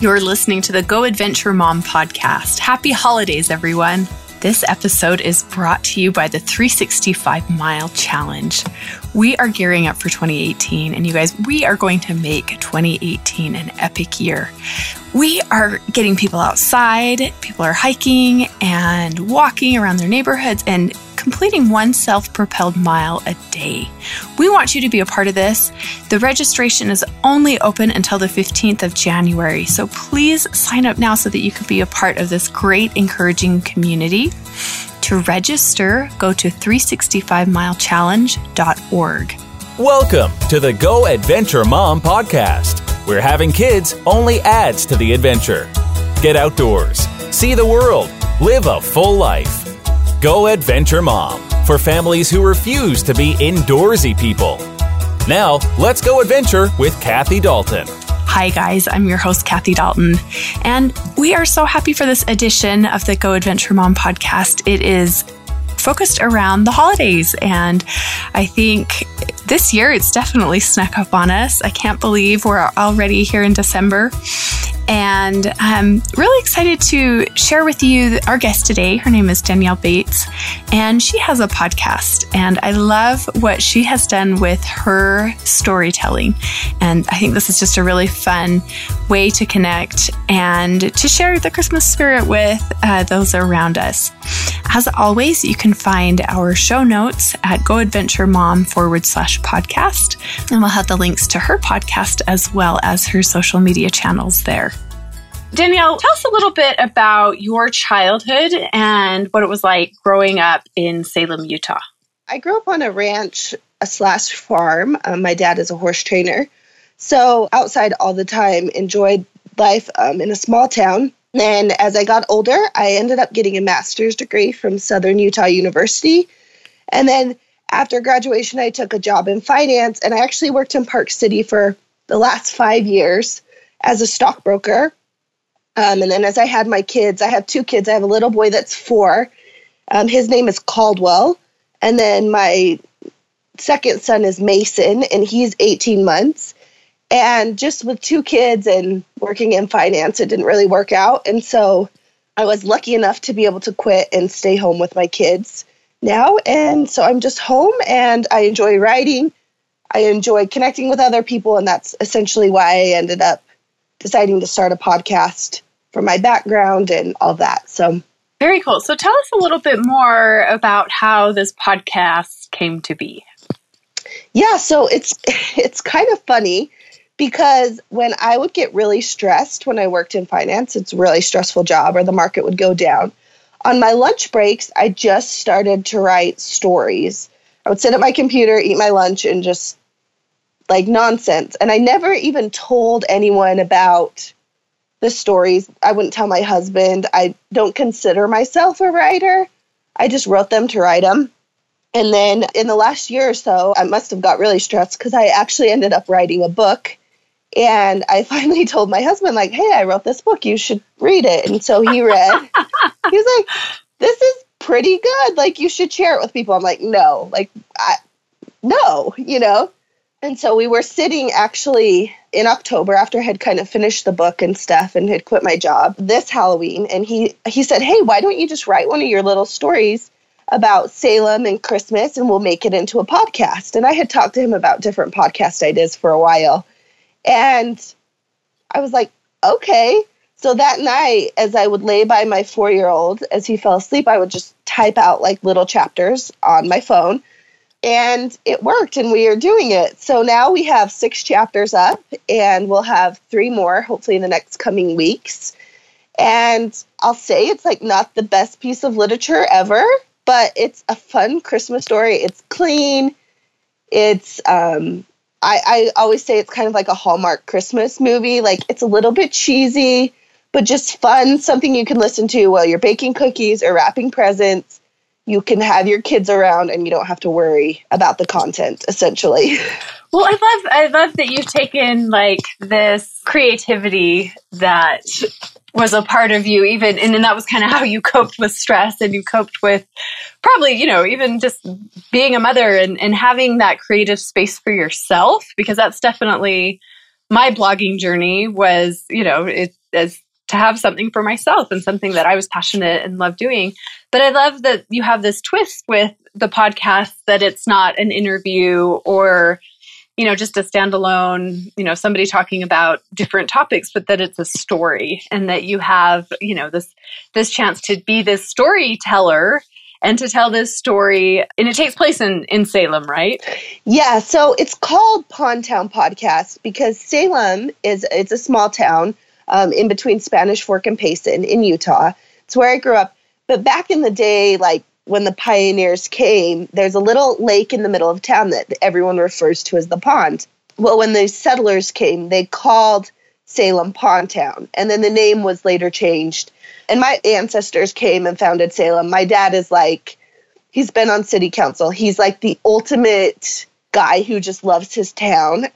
You're listening to the Go Adventure Mom podcast. Happy holidays, everyone. This episode is brought to you by the 365 Mile Challenge. We are gearing up for 2018, and you guys, we are going to make 2018 an epic year. We are getting people outside, people are hiking and walking around their neighborhoods and completing one self propelled mile a day. We want you to be a part of this. The registration is only open until the 15th of January, so please sign up now so that you can be a part of this great, encouraging community. To register, go to 365milechallenge.org. Welcome to the Go Adventure Mom podcast, where having kids only adds to the adventure. Get outdoors, see the world, live a full life. Go Adventure Mom for families who refuse to be indoorsy people. Now, let's go adventure with Kathy Dalton. Hi, guys. I'm your host, Kathy Dalton, and we are so happy for this edition of the Go Adventure Mom podcast. It is focused around the holidays, and I think this year it's definitely snuck up on us. I can't believe we're already here in December. And I'm really excited to share with you our guest today. Her name is Danielle Bates, and she has a podcast. And I love what she has done with her storytelling. And I think this is just a really fun way to connect and to share the Christmas spirit with uh, those around us. As always, you can find our show notes at goadventuremom forward slash podcast. And we'll have the links to her podcast as well as her social media channels there. Danielle, tell us a little bit about your childhood and what it was like growing up in Salem, Utah. I grew up on a ranch a slash farm. Um, my dad is a horse trainer. So outside all the time, enjoyed life um, in a small town. And as I got older, I ended up getting a master's degree from Southern Utah University. And then after graduation, I took a job in finance and I actually worked in Park City for the last five years as a stockbroker. Um, and then as I had my kids, I have two kids. I have a little boy that's four. Um, his name is Caldwell. And then my second son is Mason, and he's 18 months. And just with two kids and working in finance, it didn't really work out. And so I was lucky enough to be able to quit and stay home with my kids now. And so I'm just home and I enjoy writing. I enjoy connecting with other people. And that's essentially why I ended up deciding to start a podcast for my background and all that. So very cool. So tell us a little bit more about how this podcast came to be. Yeah, so it's it's kind of funny because when I would get really stressed when I worked in finance, it's a really stressful job or the market would go down. On my lunch breaks, I just started to write stories. I would sit at my computer, eat my lunch and just like nonsense. And I never even told anyone about the stories. I wouldn't tell my husband. I don't consider myself a writer. I just wrote them to write them. And then in the last year or so, I must have got really stressed because I actually ended up writing a book. And I finally told my husband, like, hey, I wrote this book. You should read it. And so he read. he was like, this is pretty good. Like, you should share it with people. I'm like, no, like, I, no, you know? And so we were sitting actually in October after I had kind of finished the book and stuff and had quit my job this Halloween. And he, he said, Hey, why don't you just write one of your little stories about Salem and Christmas and we'll make it into a podcast? And I had talked to him about different podcast ideas for a while. And I was like, Okay. So that night, as I would lay by my four year old as he fell asleep, I would just type out like little chapters on my phone and it worked and we are doing it. So now we have six chapters up and we'll have three more hopefully in the next coming weeks. And i'll say it's like not the best piece of literature ever but it's a fun christmas story. It's clean. It's um I, I always say it's kind of like a hallmark christmas movie. Like it's a little bit cheesy but just fun something you can listen to while you're baking cookies or wrapping presents you can have your kids around and you don't have to worry about the content essentially. Well, I love I love that you've taken like this creativity that was a part of you even and then that was kind of how you coped with stress and you coped with probably, you know, even just being a mother and, and having that creative space for yourself because that's definitely my blogging journey was, you know, it as to have something for myself and something that I was passionate and love doing. But I love that you have this twist with the podcast that it's not an interview or you know just a standalone you know somebody talking about different topics but that it's a story and that you have you know this this chance to be this storyteller and to tell this story. And it takes place in in Salem right? Yeah. So it's called Pond Town podcast because Salem is it's a small town um, in between Spanish Fork and Payson in Utah it's where I grew up but back in the day like when the pioneers came, there's a little lake in the middle of town that everyone refers to as the pond. Well, when the settlers came, they called Salem Pond Town, and then the name was later changed. And my ancestors came and founded Salem. My dad is like, he's been on city council. He's like the ultimate guy who just loves his town.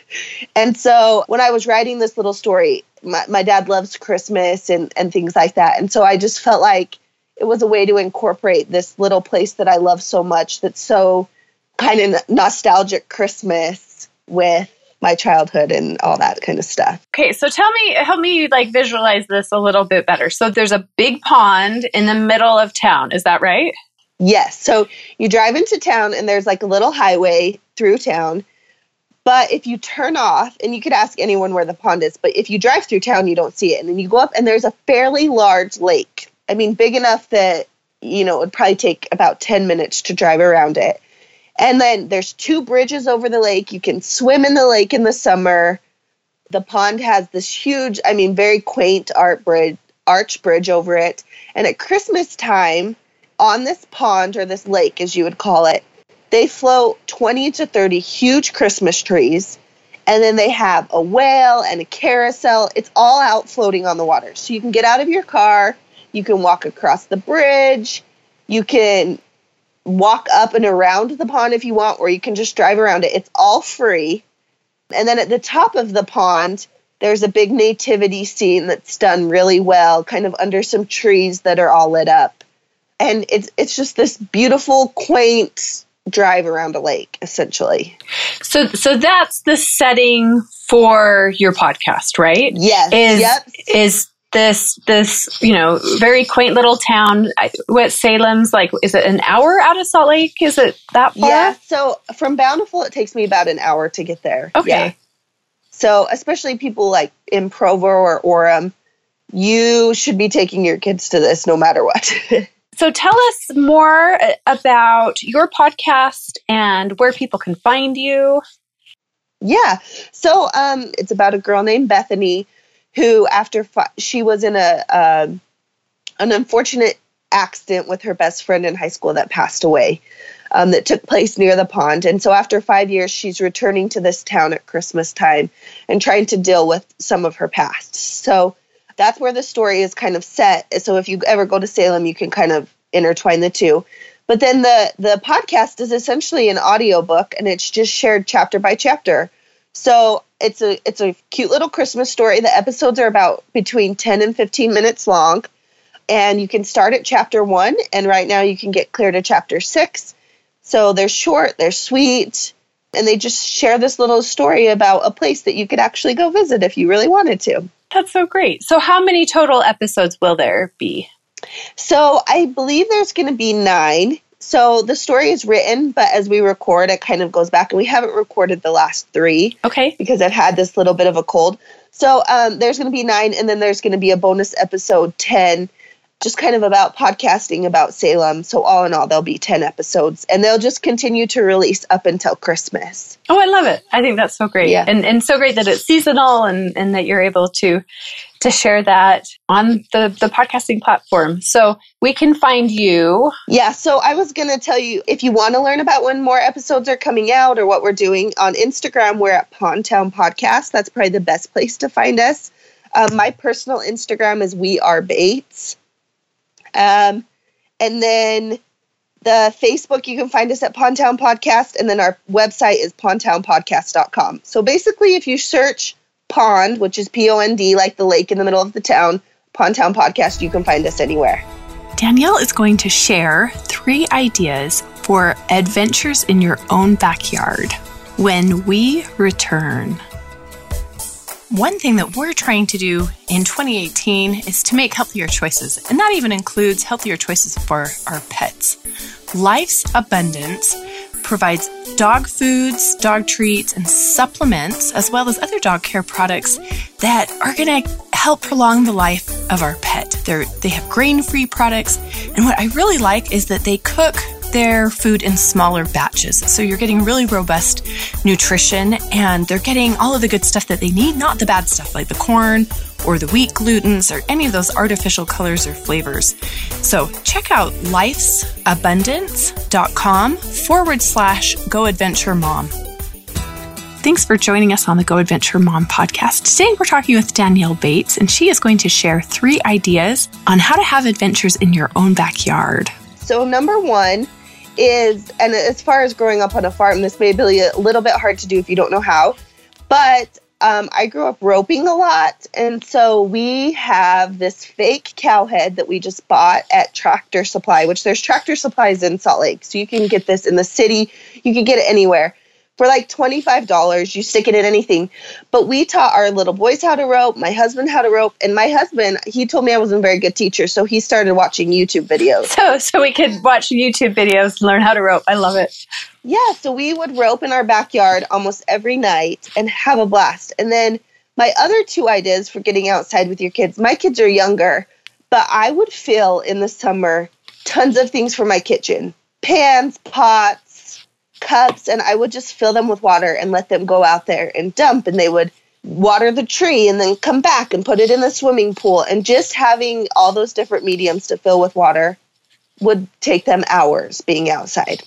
and so when I was writing this little story, my, my dad loves Christmas and, and things like that. And so I just felt like it was a way to incorporate this little place that I love so much that's so kind of nostalgic Christmas with my childhood and all that kind of stuff. Okay, so tell me, help me like visualize this a little bit better. So there's a big pond in the middle of town, is that right? Yes. So you drive into town and there's like a little highway through town. But if you turn off, and you could ask anyone where the pond is, but if you drive through town, you don't see it. And then you go up and there's a fairly large lake I mean, big enough that, you know, it would probably take about 10 minutes to drive around it. And then there's two bridges over the lake. You can swim in the lake in the summer. The pond has this huge, I mean, very quaint art bridge, arch bridge over it. And at Christmas time, on this pond or this lake, as you would call it, they float 20 to 30 huge Christmas trees. And then they have a whale and a carousel. It's all out floating on the water. So you can get out of your car, you can walk across the bridge. You can walk up and around the pond if you want, or you can just drive around it. It's all free. And then at the top of the pond, there's a big nativity scene that's done really well, kind of under some trees that are all lit up. And it's it's just this beautiful, quaint drive around a lake, essentially. So so that's the setting for your podcast, right? Yes. Is yep. is this this you know very quaint little town what salem's like is it an hour out of salt lake is it that far yeah so from bountiful it takes me about an hour to get there okay yeah. so especially people like in provo or orem you should be taking your kids to this no matter what so tell us more about your podcast and where people can find you. Yeah. So um, it's about a girl named bethany who after fi- she was in a um, an unfortunate accident with her best friend in high school that passed away um, that took place near the pond. And so after five years she's returning to this town at christmas time and trying to deal with some of her past. So that's where the story is kind of set so if you ever go to salem you can kind of intertwine the two but then the the podcast is essentially an audio book and it's just shared chapter by chapter so it's a it's a cute little Christmas story. The episodes are about between 10 and 15 minutes long. And you can start at chapter one, and right now you can get clear to chapter six. So they're short, they're sweet, and they just share this little story about a place that you could actually go visit if you really wanted to. That's so great. So, how many total episodes will there be? So, I believe there's going to be nine. So the story is written, but as we record, it kind of goes back, and we haven't recorded the last three. Okay. Because I've had this little bit of a cold. So um, there's going to be nine, and then there's going to be a bonus episode 10 just kind of about podcasting about Salem. So all in all, there'll be 10 episodes and they'll just continue to release up until Christmas. Oh, I love it. I think that's so great. Yeah. And, and so great that it's seasonal and, and that you're able to, to share that on the, the podcasting platform. So we can find you. Yeah. So I was going to tell you if you want to learn about when more episodes are coming out or what we're doing on Instagram, we're at Pond Town Podcast. That's probably the best place to find us. Um, my personal Instagram is We Are Bates. Um, and then the Facebook, you can find us at Pondtown Podcast, and then our website is pondtownpodcast.com. So basically, if you search Pond, which is P O N D, like the lake in the middle of the town, Pondtown Podcast, you can find us anywhere. Danielle is going to share three ideas for adventures in your own backyard when we return. One thing that we're trying to do in 2018 is to make healthier choices, and that even includes healthier choices for our pets. Life's Abundance provides dog foods, dog treats, and supplements, as well as other dog care products that are going to help prolong the life of our pet. They're, they have grain free products, and what I really like is that they cook their food in smaller batches. So you're getting really robust nutrition and they're getting all of the good stuff that they need, not the bad stuff like the corn or the wheat glutens or any of those artificial colors or flavors. So check out lifesabundance.com forward slash go adventure mom. Thanks for joining us on the Go Adventure Mom podcast. Today we're talking with Danielle Bates, and she is going to share three ideas on how to have adventures in your own backyard. So, number one is, and as far as growing up on a farm, this may be a little bit hard to do if you don't know how, but um, I grew up roping a lot. And so we have this fake cow head that we just bought at Tractor Supply, which there's Tractor Supplies in Salt Lake. So you can get this in the city, you can get it anywhere for like $25 you stick it in anything. But we taught our little boys how to rope my husband how to rope and my husband he told me i wasn't a very good teacher so he started watching youtube videos. So so we could watch youtube videos and learn how to rope. I love it. Yeah so we would rope in our backyard almost every night and have a blast. And then my other two ideas for getting outside with your kids my kids are younger but i would fill in the summer tons of things for my kitchen pans pots cups and I would just fill them with water and let them go out there and dump and they would water the tree and then come back and put it in the swimming pool and just having all those different mediums to fill with water would take them hours being outside.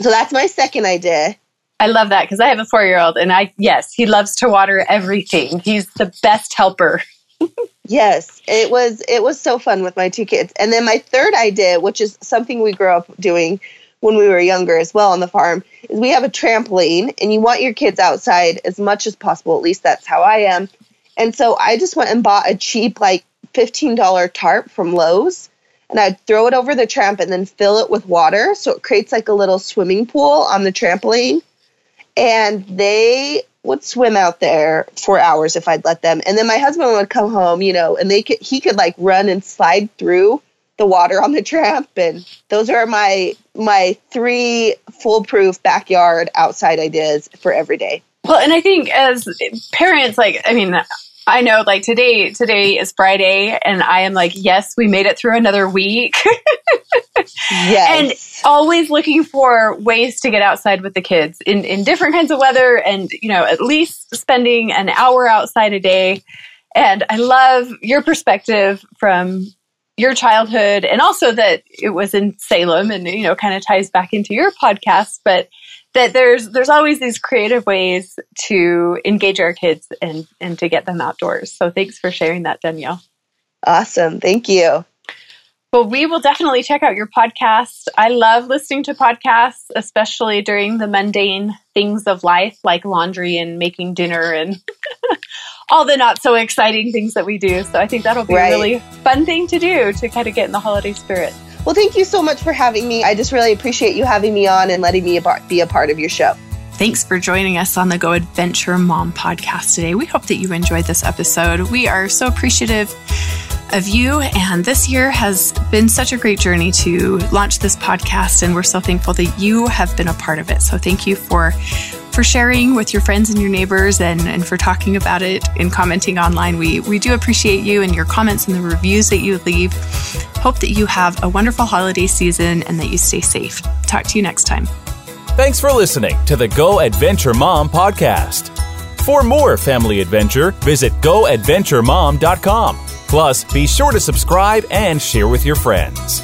So that's my second idea. I love that because I have a 4-year-old and I yes, he loves to water everything. He's the best helper. yes, it was it was so fun with my two kids. And then my third idea, which is something we grew up doing, when we were younger as well on the farm is we have a trampoline and you want your kids outside as much as possible. At least that's how i am. And so i just went and bought a cheap like $15 tarp from lowes and i'd throw it over the tramp and then fill it with water so it creates like a little swimming pool on the trampoline. And they would swim out there for hours if i'd let them. And then my husband would come home you know and they could he could like run and slide through the water on the tramp and those are my my three foolproof backyard outside ideas for every day. Well and i think as parents like i mean i know like today today is friday and i am like yes we made it through another week. Yes. And always looking for ways to get outside with the kids in in different kinds of weather and you know at least spending an hour outside a day. And I love your perspective from your childhood and also that it was in Salem and you know kind of ties back into your podcast but that there's there's always these creative ways to engage our kids and and to get them outdoors. So thanks for sharing that Danielle. Awesome. Thank you. Well, we will definitely check out your podcast. I love listening to podcasts, especially during the mundane things of life like laundry and making dinner and all the not so exciting things that we do. So I think that'll be right. a really fun thing to do to kind of get in the holiday spirit. Well, thank you so much for having me. I just really appreciate you having me on and letting me be a part of your show. Thanks for joining us on the Go Adventure Mom podcast today. We hope that you enjoyed this episode. We are so appreciative of you. And this year has been such a great journey to launch this podcast. And we're so thankful that you have been a part of it. So thank you for for sharing with your friends and your neighbors and, and for talking about it and commenting online. We we do appreciate you and your comments and the reviews that you leave. Hope that you have a wonderful holiday season and that you stay safe. Talk to you next time. Thanks for listening to the Go Adventure Mom podcast. For more family adventure, visit goadventuremom.com. Plus, be sure to subscribe and share with your friends.